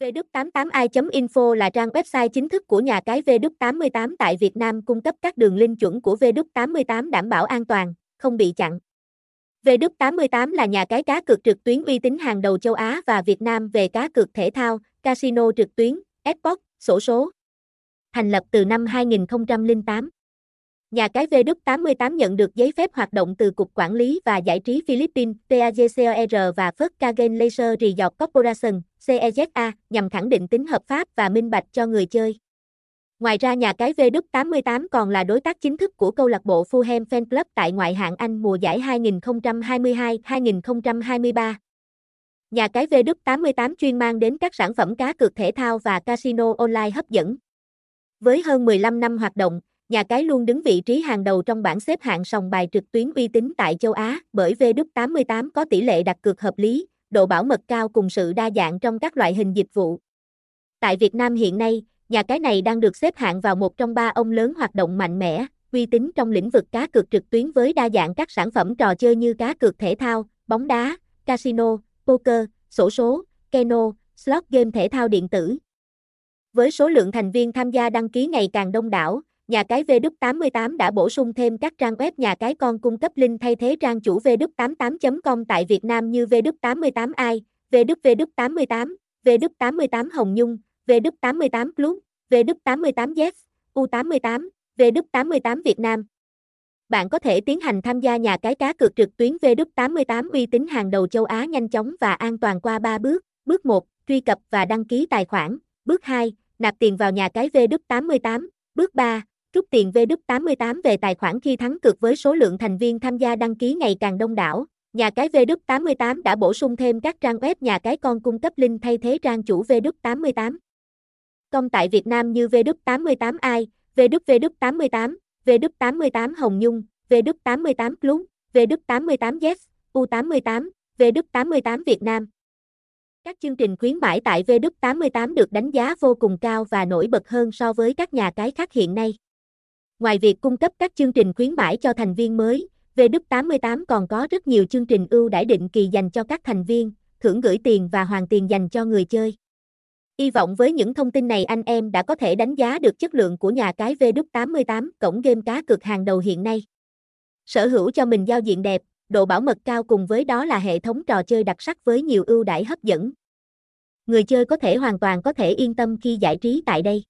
v88i.info là trang website chính thức của nhà cái v88 tại Việt Nam cung cấp các đường link chuẩn của v88 đảm bảo an toàn, không bị chặn. V88 là nhà cái cá cược trực tuyến uy tín hàng đầu châu Á và Việt Nam về cá cược thể thao, casino trực tuyến, esports, sổ số. Thành lập từ năm 2008. Nhà cái V88 nhận được giấy phép hoạt động từ Cục Quản lý và Giải trí Philippines PAGCOR và First Kagen Laser Resort Corporation CEZA nhằm khẳng định tính hợp pháp và minh bạch cho người chơi. Ngoài ra nhà cái V88 còn là đối tác chính thức của câu lạc bộ Fulham Fan Club tại ngoại hạng Anh mùa giải 2022-2023. Nhà cái V88 chuyên mang đến các sản phẩm cá cược thể thao và casino online hấp dẫn. Với hơn 15 năm hoạt động, nhà cái luôn đứng vị trí hàng đầu trong bảng xếp hạng sòng bài trực tuyến uy tín tại châu Á, bởi V88 có tỷ lệ đặt cược hợp lý, độ bảo mật cao cùng sự đa dạng trong các loại hình dịch vụ. Tại Việt Nam hiện nay, nhà cái này đang được xếp hạng vào một trong ba ông lớn hoạt động mạnh mẽ, uy tín trong lĩnh vực cá cược trực tuyến với đa dạng các sản phẩm trò chơi như cá cược thể thao, bóng đá, casino, poker, sổ số, keno, slot game thể thao điện tử. Với số lượng thành viên tham gia đăng ký ngày càng đông đảo, nhà cái V88 đã bổ sung thêm các trang web nhà cái con cung cấp link thay thế trang chủ V88.com tại Việt Nam như VW88i, VW88, V88 Hồng Nhung, V88 Club, V88 Yes, U88, V88 Việt Nam. Bạn có thể tiến hành tham gia nhà cái cá cược trực tuyến V88 uy tín hàng đầu châu Á nhanh chóng và an toàn qua 3 bước. Bước 1, truy cập và đăng ký tài khoản. Bước 2, nạp tiền vào nhà cái V88. Bước 3, rút tiền V88 về tài khoản khi thắng cược với số lượng thành viên tham gia đăng ký ngày càng đông đảo. Nhà cái V88 đã bổ sung thêm các trang web nhà cái con cung cấp link thay thế trang chủ V88. Công tại Việt Nam như V88i, VW88, V88 Hồng Nhung, V88 Club, V88 Yes, U88, V88 Việt Nam. Các chương trình khuyến mãi tại V88 được đánh giá vô cùng cao và nổi bật hơn so với các nhà cái khác hiện nay. Ngoài việc cung cấp các chương trình khuyến mãi cho thành viên mới, V88 còn có rất nhiều chương trình ưu đãi định kỳ dành cho các thành viên, thưởng gửi tiền và hoàn tiền dành cho người chơi. Hy vọng với những thông tin này anh em đã có thể đánh giá được chất lượng của nhà cái V88 cổng game cá cược hàng đầu hiện nay. Sở hữu cho mình giao diện đẹp, độ bảo mật cao cùng với đó là hệ thống trò chơi đặc sắc với nhiều ưu đãi hấp dẫn. Người chơi có thể hoàn toàn có thể yên tâm khi giải trí tại đây.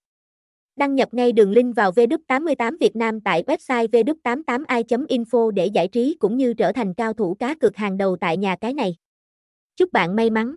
Đăng nhập ngay đường link vào VW88 Việt Nam tại website vw88i.info để giải trí cũng như trở thành cao thủ cá cược hàng đầu tại nhà cái này. Chúc bạn may mắn!